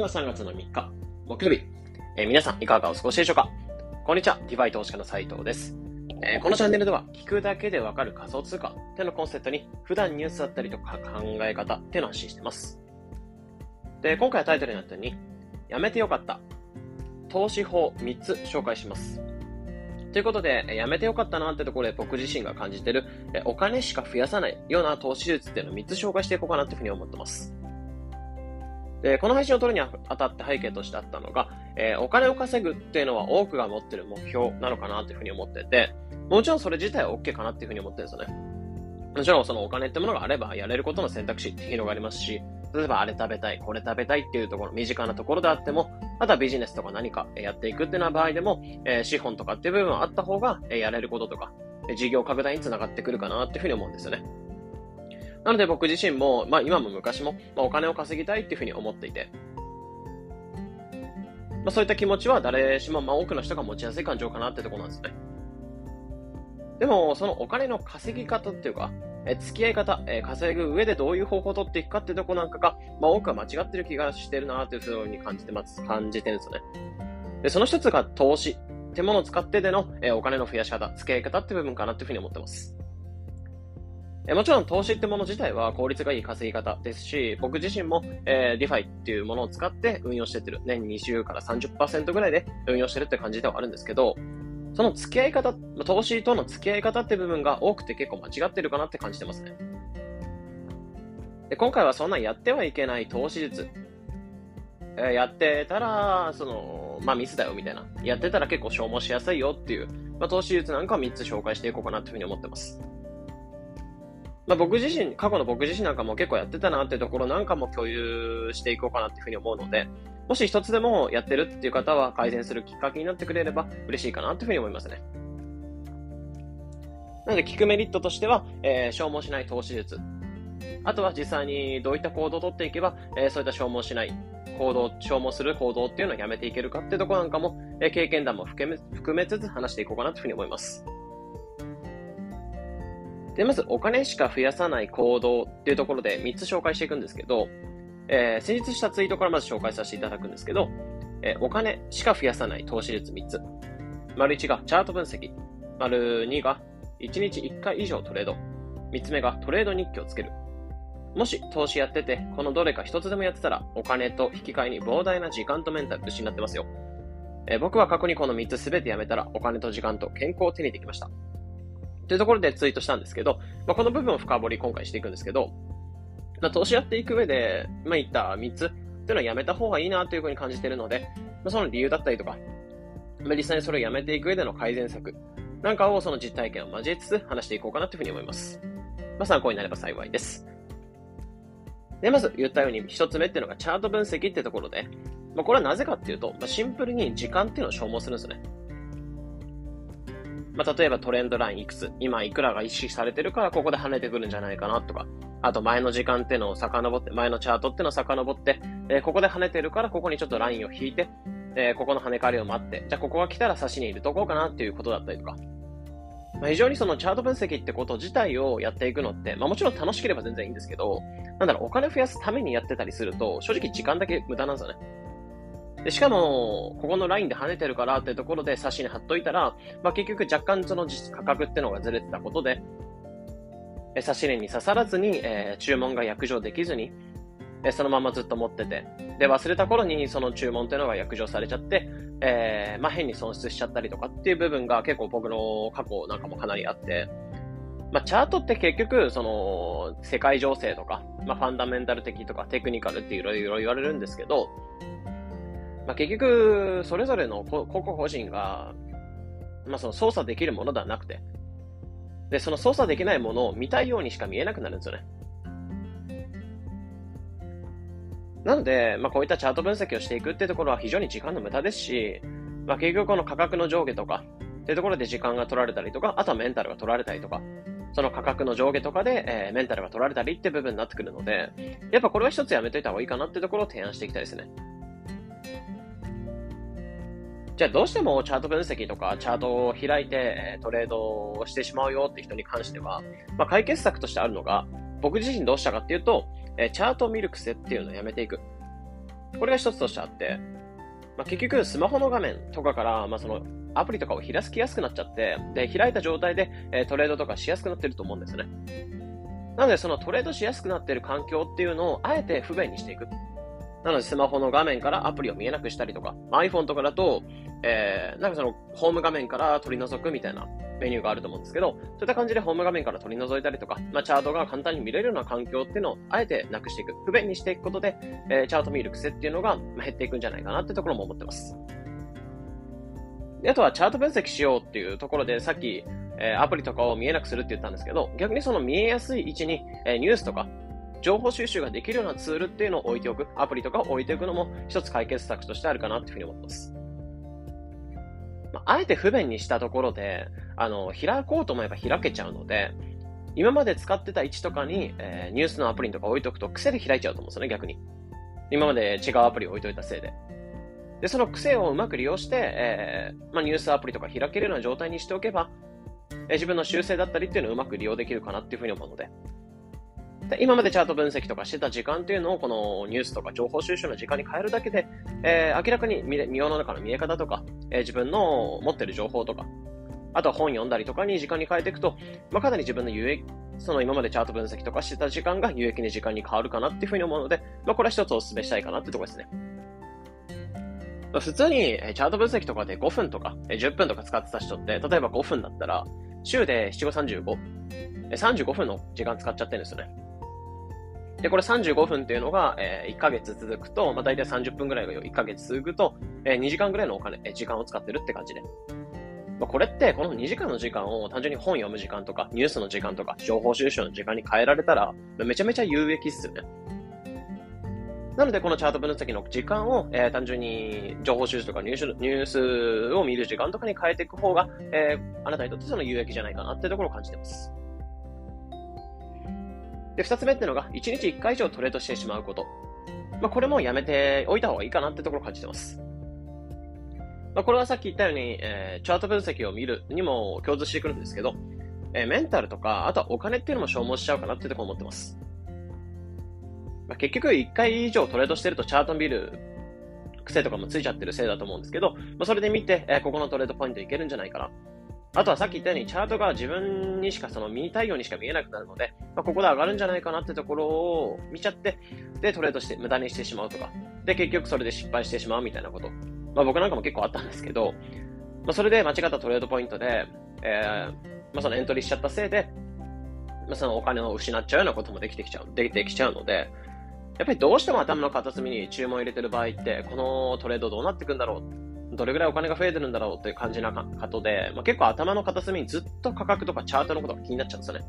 今日は3月の3日、木曜日。えー、皆さん、いかがお過ごしでしょうか？こんにちは、ディバイ投資家の斉藤です。えー、このチャンネルでは、聞くだけでわかる仮想通貨ってのコンセプトに、普段ニュースだったりとか考え方っていうのを発信してます。で、今回はタイトルになったように、やめてよかった。投資法3つ紹介します。ということで、やめてよかったなってところで僕自身が感じてる、お金しか増やさないような投資術っていうのを3つ紹介していこうかなっていうふうに思ってます。で、この配信を取るにあたって背景としてあったのが、えー、お金を稼ぐっていうのは多くが持ってる目標なのかなというふうに思ってて、もちろんそれ自体は OK かなっていうふうに思ってるんですよね。もちろんそのお金ってものがあればやれることの選択肢って広がりますし、例えばあれ食べたい、これ食べたいっていうところ、身近なところであっても、あとはビジネスとか何かやっていくっていうような場合でも、えー、資本とかっていう部分はあった方が、えー、やれることとか、事業拡大につながってくるかなっていうふうに思うんですよね。なので僕自身も、まあ今も昔も、まあ、お金を稼ぎたいっていうふうに思っていて、まあそういった気持ちは誰しも、まあ多くの人が持ちやすい感情かなってとこなんですね。でも、そのお金の稼ぎ方っていうか、え付き合い方、え稼ぐ上でどういう方法を取っていくかっていうとこなんかが、まあ多くは間違ってる気がしてるなっていうふうに感じてます、感じてるんですよね。で、その一つが投資ってものを使ってでの、えお金の増やし方、付き合い方って部分かなっていうふうに思ってます。えもちろん投資ってもの自体は効率がいい稼ぎ方ですし、僕自身も、えー、 DeFi っていうものを使って運用してってる。年20から30%ぐらいで運用してるって感じではあるんですけど、その付き合い方、投資との付き合い方って部分が多くて結構間違ってるかなって感じてますね。で今回はそんなやってはいけない投資術。えー、やってたら、その、まあミスだよみたいな。やってたら結構消耗しやすいよっていう、まあ投資術なんかを3つ紹介していこうかなというふうに思ってます。まあ、僕自身、過去の僕自身なんかも結構やってたなっていうところなんかも共有していこうかなっていうふうに思うので、もし一つでもやってるっていう方は改善するきっかけになってくれれば嬉しいかなというふうに思いますね。なので、聞くメリットとしては、えー、消耗しない投資術。あとは実際にどういった行動をとっていけば、えー、そういった消耗しない行動、消耗する行動っていうのをやめていけるかっていうところなんかも、えー、経験談も含め含めつつ話していこうかなというふうに思います。で、まずお金しか増やさない行動っていうところで3つ紹介していくんですけど、えー、先日したツイートからまず紹介させていただくんですけど、えー、お金しか増やさない投資術3つ。丸1がチャート分析。丸2が1日1回以上トレード。3つ目がトレード日記をつける。もし投資やってて、このどれか1つでもやってたら、お金と引き換えに膨大な時間とメンタル失ってますよ。えー、僕は過去にこの3つすべてやめたら、お金と時間と健康を手にできました。というところでツイートしたんですけど、まあ、この部分を深掘り今回していくんですけど、まあ、投資やっていく上で、まあ、言った3つっていうのはやめた方がいいなというふうに感じているので、まあ、その理由だったりとか、まあ、実際にそれをやめていく上での改善策なんかをその実体験を交えつつ話していこうかなというふうに思います。まあ、参考になれば幸いです。で、まず言ったように一つ目っていうのがチャート分析っていうところで、まあ、これはなぜかっていうと、まあ、シンプルに時間っていうのを消耗するんですね。まあ、例えばトレンドラインいくつ、今いくらが意識されてるからここで跳ねてくるんじゃないかなとか、あと前の時間ってのを遡って、前のチャートってのを遡って、えー、ここで跳ねてるからここにちょっとラインを引いて、えー、ここの跳ね返りを待って、じゃあここが来たら差しに入れとこうかなっていうことだったりとか。まあ、非常にそのチャート分析ってこと自体をやっていくのって、まあもちろん楽しければ全然いいんですけど、なんだろう、お金増やすためにやってたりすると、正直時間だけ無駄なんですよね。でしかも、ここのラインで跳ねてるからってところで差しに貼っといたら、まあ、結局若干その価格ってのがずれてたことで、差し入れに刺さらずに、えー、注文が約定できずに、え、そのままずっと持ってて、で、忘れた頃にその注文っていうのが約定されちゃって、えー、まあ、変に損失しちゃったりとかっていう部分が結構僕の過去なんかもかなりあって、まあ、チャートって結局、その、世界情勢とか、まあ、ファンダメンタル的とかテクニカルっていろいろ言われるんですけど、まあ、結局、それぞれの個々個人が、まあ、その操作できるものではなくて、で、その操作できないものを見たいようにしか見えなくなるんですよね。なので、まあ、こういったチャート分析をしていくっていうところは非常に時間の無駄ですし、まあ、結局この価格の上下とか、っていうところで時間が取られたりとか、あとはメンタルが取られたりとか、その価格の上下とかで、えー、メンタルが取られたりって部分になってくるので、やっぱこれは一つやめといた方がいいかなってところを提案していきたいですね。じゃあどうしてもチャート分析とかチャートを開いてトレードをしてしまうよって人に関しては、まあ、解決策としてあるのが、僕自身どうしたかっていうと、チャートを見る癖っていうのをやめていく。これが一つとしてあって、まあ、結局スマホの画面とかから、まあ、そのアプリとかを開きやすくなっちゃって、で、開いた状態で、え、トレードとかしやすくなってると思うんですよね。なので、そのトレードしやすくなってる環境っていうのをあえて不便にしていく。なので、スマホの画面からアプリを見えなくしたりとか、iPhone とかだと、えー、なんかその、ホーム画面から取り除くみたいなメニューがあると思うんですけど、そういった感じでホーム画面から取り除いたりとか、まあ、チャートが簡単に見れるような環境っていうのをあえてなくしていく、不便にしていくことで、えー、チャート見る癖っていうのが減っていくんじゃないかなってところも思ってます。であとはチャート分析しようっていうところで、さっき、えー、アプリとかを見えなくするって言ったんですけど、逆にその見えやすい位置に、えー、ニュースとか、情報収集ができるようなツールっていうのを置いておく、アプリとかを置いておくのも一つ解決策としてあるかなっていうふうに思ってます。まあ、あえて不便にしたところで、あの、開こうと思えば開けちゃうので、今まで使ってた位置とかに、えー、ニュースのアプリとか置いとくと癖で開いちゃうと思うんですよね、逆に。今まで違うアプリを置いといたせいで。で、その癖をうまく利用して、えー、まあ、ニュースアプリとか開けるような状態にしておけば、えー、自分の修正だったりっていうのをうまく利用できるかなっていうふうに思うの、で今までチャート分析とかしてた時間っていうのをこのニュースとか情報収集の時間に変えるだけで、えー、明らかに見世の中の見え方とか、えー、自分の持ってる情報とか、あとは本読んだりとかに時間に変えていくと、まあ、かなり自分の有益、その今までチャート分析とかしてた時間が有益な時間に変わるかなっていうふうに思うので、まあ、これは一つお勧めしたいかなってところですね。まあ、普通にチャート分析とかで5分とか10分とか使ってた人って、例えば5分だったら、週で7、5、35、35分の時間使っちゃってるんですよね。で、これ35分っていうのが、えー、1ヶ月続くと、まあ、大体30分ぐらいが1ヶ月続くと、えー、2時間ぐらいのお金、えー、時間を使ってるって感じで。まあ、これって、この2時間の時間を単純に本読む時間とか、ニュースの時間とか、情報収集の時間に変えられたら、めちゃめちゃ有益っすよね。なので、このチャート分析の時間を、えー、単純に情報収集とかニュースニュースを見る時間とかに変えていく方が、えー、あなたにとってその有益じゃないかなっていうところを感じてます。で、二つ目っていうのが、一日一回以上トレードしてしまうこと。まあ、これもやめておいた方がいいかなってところを感じてます。まあ、これはさっき言ったように、えー、チャート分析を見るにも共通してくるんですけど、えー、メンタルとか、あとはお金っていうのも消耗しちゃうかなってところを思ってます。まあ、結局、一回以上トレードしてるとチャート見る癖とかもついちゃってるせいだと思うんですけど、まあ、それで見て、えー、ここのトレードポイントいけるんじゃないかな。あとはさっき言ったように、チャートが自分にしかその見たいようにしか見えなくなるので、まあ、ここで上がるんじゃないかなってところを見ちゃって、で、トレードして無駄にしてしまうとか、で、結局それで失敗してしまうみたいなこと。まあ僕なんかも結構あったんですけど、まあそれで間違ったトレードポイントで、えー、まあそのエントリーしちゃったせいで、まあそのお金を失っちゃうようなこともできてきちゃう、できてきちゃうので、やっぱりどうしても頭の片隅に注文を入れてる場合って、このトレードどうなってくんだろうどれぐらいお金が増えてるんだろうっていう感じなことで、まあ、結構頭の片隅にずっと価格とかチャートのことが気になっちゃうんですよね。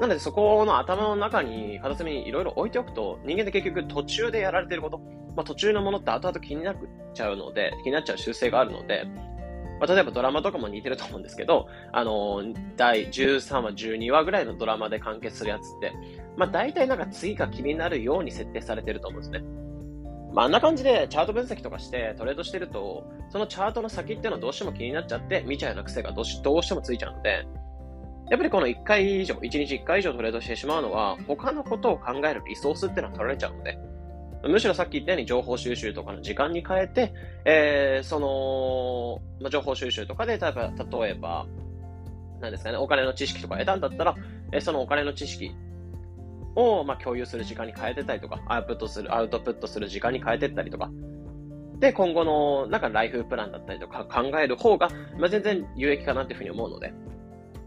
なのでそこの頭の中に片隅にいろいろ置いておくと、人間って結局途中でやられてること、まあ、途中のものって後々気になっちゃうので、気になっちゃう習性があるので、まあ、例えばドラマとかも似てると思うんですけど、あのー、第13話、12話ぐらいのドラマで完結するやつって、まあ大体なんか次が気になるように設定されてると思うんですね。まあ、あんな感じでチャート分析とかしてトレードしてると、そのチャートの先っていうのはどうしても気になっちゃって、見ちゃうような癖がどうしてもついちゃうので、やっぱりこの1回以上、1日1回以上トレードしてしまうのは、他のことを考えるリソースっていうのは取られちゃうので、むしろさっき言ったように情報収集とかの時間に変えて、えー、その、まあ、情報収集とかで、例えば、例えば、何ですかね、お金の知識とか得たんだったら、えー、そのお金の知識を、ま、共有する時間に変えてたりとか、アウトプットする、アウトプットする時間に変えてったりとか、で、今後の、なんかライフプランだったりとか考える方が、まあ、全然有益かなっていうふうに思うので、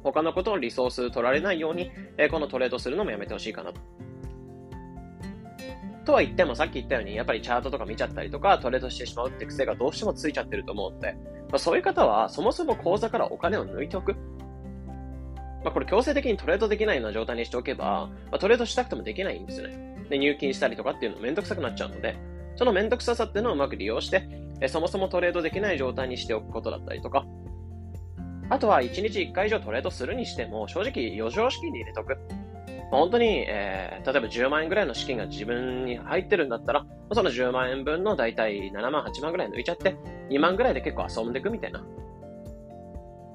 他のことのリソース取られないように、えー、このトレードするのもやめてほしいかなと。とは言ってもさっき言ったように、やっぱりチャートとか見ちゃったりとか、トレードしてしまうって癖がどうしてもついちゃってると思うので、まあ、そういう方は、そもそも口座からお金を抜いておく。まあ、これ強制的にトレードできないような状態にしておけば、まあ、トレードしたくてもできないんですよね。で、入金したりとかっていうのめんどくさくなっちゃうので、そのめんどくささっていうのをうまく利用して、えそもそもトレードできない状態にしておくことだったりとか、あとは1日1回以上トレードするにしても、正直余剰資金に入れとく。本当に、えー、例えば10万円ぐらいの資金が自分に入ってるんだったら、その10万円分のだいたい7万、8万ぐらい抜いちゃって、2万ぐらいで結構遊んでいくみたいな。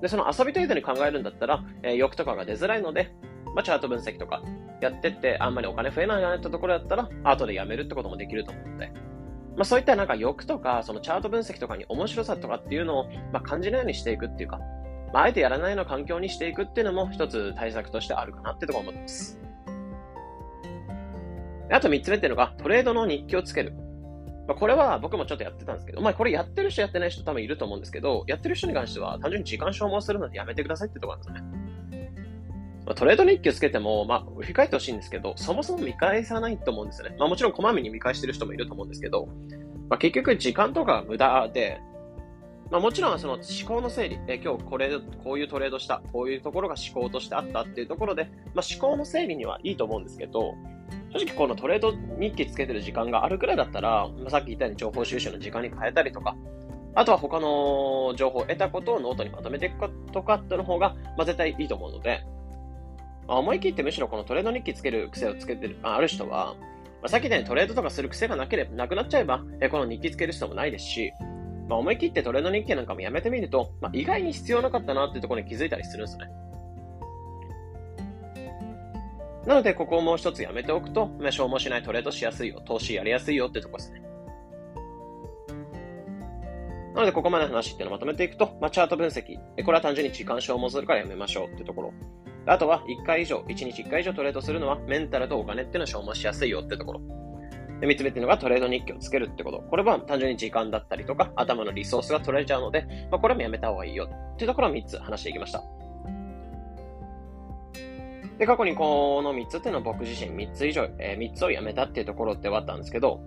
で、その遊び程度に考えるんだったら、えー、欲とかが出づらいので、まあ、チャート分析とかやってって、あんまりお金増えないなってところだったら、後でやめるってこともできると思うので、まあ、そういったなんか欲とか、そのチャート分析とかに面白さとかっていうのを、まあ、感じないようにしていくっていうか、まあ、あえてやらないような環境にしていくっていうのも一つ対策としてあるかなってところ思ってます。あと三つ目っていうのが、トレードの日記をつける。まあ、これは僕もちょっとやってたんですけど、まあこれやってる人やってない人多分いると思うんですけど、やってる人に関しては単純に時間消耗するのでやめてくださいってところなんですね。まあ、トレード日記をつけても、まあ振り返ってほしいんですけど、そもそも見返さないと思うんですよね。まあもちろんこまめに見返してる人もいると思うんですけど、まあ結局時間とか無駄で、まあもちろんその思考の整理、え今日これ、こういうトレードした、こういうところが思考としてあったっていうところで、まあ思考の整理にはいいと思うんですけど、正直このトレード日記つけてる時間があるくらいだったら、まあ、さっき言ったように情報収集の時間に変えたりとか、あとは他の情報を得たことをノートにまとめていくかとかっての方が、まあ、絶対いいと思うので、まあ、思い切ってむしろこのトレード日記つける癖をつけてる、ある人は、まあ、さっき言ったようにトレードとかする癖がなければ、なくなっちゃえば、えこの日記つける人もないですし、まあ、思い切ってトレード日記なんかもやめてみると、まあ、意外に必要なかったなっていうところに気づいたりするんですね。なので、ここをもう一つやめておくと、まあ、消耗しないトレードしやすいよ、投資やりやすいよってとこですね。なので、ここまでの話っていうのをまとめていくと、まあ、チャート分析。これは単純に時間消耗するからやめましょうってところ。あとは、1回以上、1日1回以上トレードするのは、メンタルとお金っていうのは消耗しやすいよってところ。で、3つ目っていうのがトレード日記をつけるってこと。これは単純に時間だったりとか、頭のリソースが取られちゃうので、まあ、これもやめた方がいいよっていうところを3つ話していきました。で、過去にこの3つっていうのは僕自身3つ以上、えー、3つをやめたっていうところってはあったんですけど、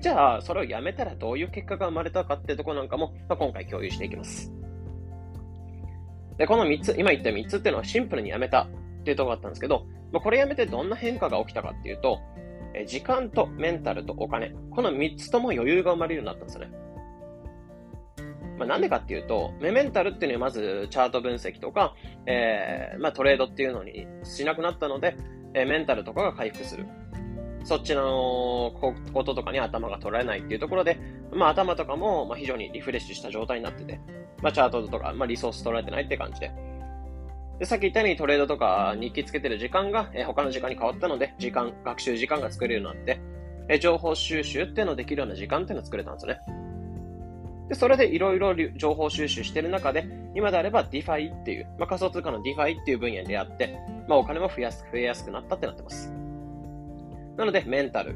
じゃあ、それをやめたらどういう結果が生まれたかっていうところなんかも、まあ、今回共有していきます。で、この3つ、今言った3つっていうのはシンプルにやめたっていうところだったんですけど、まあ、これやめてどんな変化が起きたかっていうと、え時間とメンタルとお金、この3つとも余裕が生まれるようになったんですよね。まあ、なんでかっていうと、メメンタルっていうのはまずチャート分析とか、えー、まあ、トレードっていうのにしなくなったので、え、メンタルとかが回復する。そっちのこととかに頭が取られないっていうところで、まあ頭とかも非常にリフレッシュした状態になってて、まあチャートとか、まあリソース取られてないって感じで。で、さっき言ったようにトレードとか日記つけてる時間が、え、他の時間に変わったので、時間、学習時間が作れるようになって、え、情報収集っていうのをできるような時間っていうのを作れたんですよね。で、それでいろいろ情報収集してる中で、今であれば DeFi っていう、まあ、仮想通貨の DeFi っていう分野に出会って、まあ、お金も増やす、増えやすくなったってなってます。なので、メンタル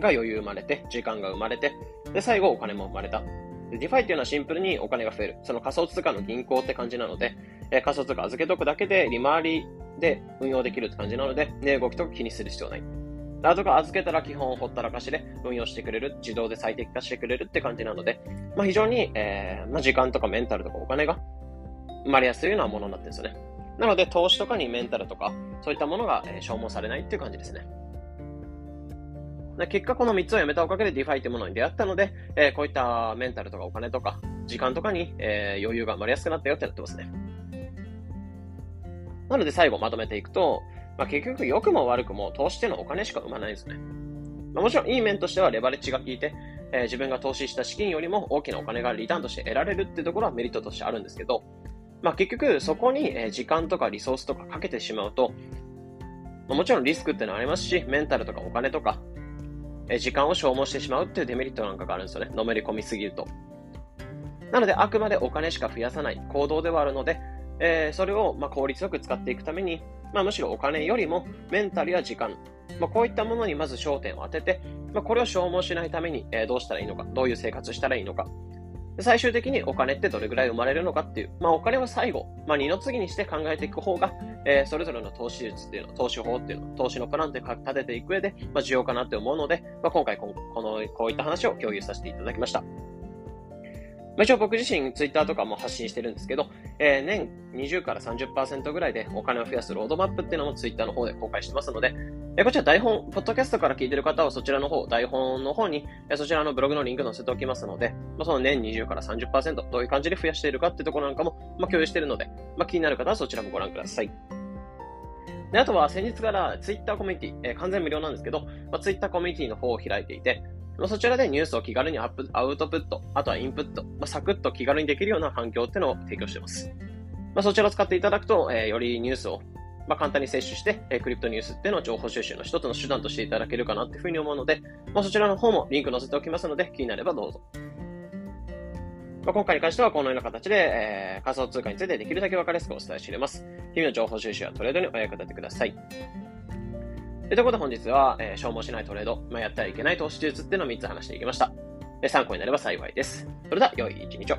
が余裕生まれて、時間が生まれて、で、最後お金も生まれた。で、DeFi っていうのはシンプルにお金が増える。その仮想通貨の銀行って感じなので、え、仮想通貨預けとくだけで利回りで運用できるって感じなので、値動きとか気にする必要ない。あとが預けたら基本ほったらかしで運用してくれる、自動で最適化してくれるって感じなので、まあ、非常に、えー、まあ、時間とかメンタルとかお金が生まれやすいようなものになってるんですよね。なので、投資とかにメンタルとか、そういったものが、えー、消耗されないっていう感じですね。結果、この3つをやめたおかげで DeFi ってものに出会ったので、えー、こういったメンタルとかお金とか、時間とかに、えー、余裕が生まれやすくなったよってなってますね。なので最後まとめていくと、まあ、結局良くも悪くも投資っていうのはお金しか生まないんですね。まあ、もちろんいい面としてはレバレッジが効いて、えー、自分が投資した資金よりも大きなお金がリターンとして得られるっていうところはメリットとしてあるんですけど、まあ、結局そこに時間とかリソースとかかけてしまうと、まあ、もちろんリスクっていうのはありますし、メンタルとかお金とか、え時間を消耗してしまうっていうデメリットなんかがあるんですよね。のめり込みすぎると。なので、あくまでお金しか増やさない行動ではあるので、えー、それをま効率よく使っていくために、まあ、むしろお金よりもメンタルや時間、まあ、こういったものにまず焦点を当てて、まあ、これを消耗しないために、えー、どうしたらいいのか、どういう生活したらいいのか、最終的にお金ってどれぐらい生まれるのかっていう、まあお金は最後、まあ二の次にして考えていく方が、えー、それぞれの投資術っていうの、投資法っていうの、投資のプランって立てていく上で、まあ重要かなって思うので、まあ今回この、こういった話を共有させていただきました。まあ、一応僕自身ツイッターとかも発信してるんですけど、えー、年20から30%ぐらいでお金を増やすロードマップっていうのもツイッターの方で公開してますので、えー、こちら台本、ポッドキャストから聞いてる方はそちらの方、台本の方に、えー、そちらのブログのリンク載せておきますので、まあ、その年20から30%どういう感じで増やしているかっていうところなんかも、まあ、共有してるので、まあ、気になる方はそちらもご覧ください。で、あとは先日からツイッターコミュニティ、えー、完全無料なんですけど、まあ、ツイッターコミュニティの方を開いていて、まあ、そちらでニュースを気軽にアップアウトプット、あとはインプット、まあ、サクッと気軽にできるような環境っていうのを提供しています。まあ、そちらを使っていただくと、えー、よりニュースをまあ、簡単に摂取して、えー、クリプトニュースっていうのを情報収集の一つの手段としていただけるかなっていうふうに思うので、まあ、そちらの方もリンク載せておきますので、気になればどうぞ。まあ、今回に関してはこのような形で、えー、仮想通貨についてできるだけ分かりやすくお伝えしています。日々の情報収集やトレードにお役立てください。ということで本日は、えー、消耗しないトレード、まあ、やってはいけない投資術っていうのを3つ話していきました。参考になれば幸いです。それでは、良い一日を。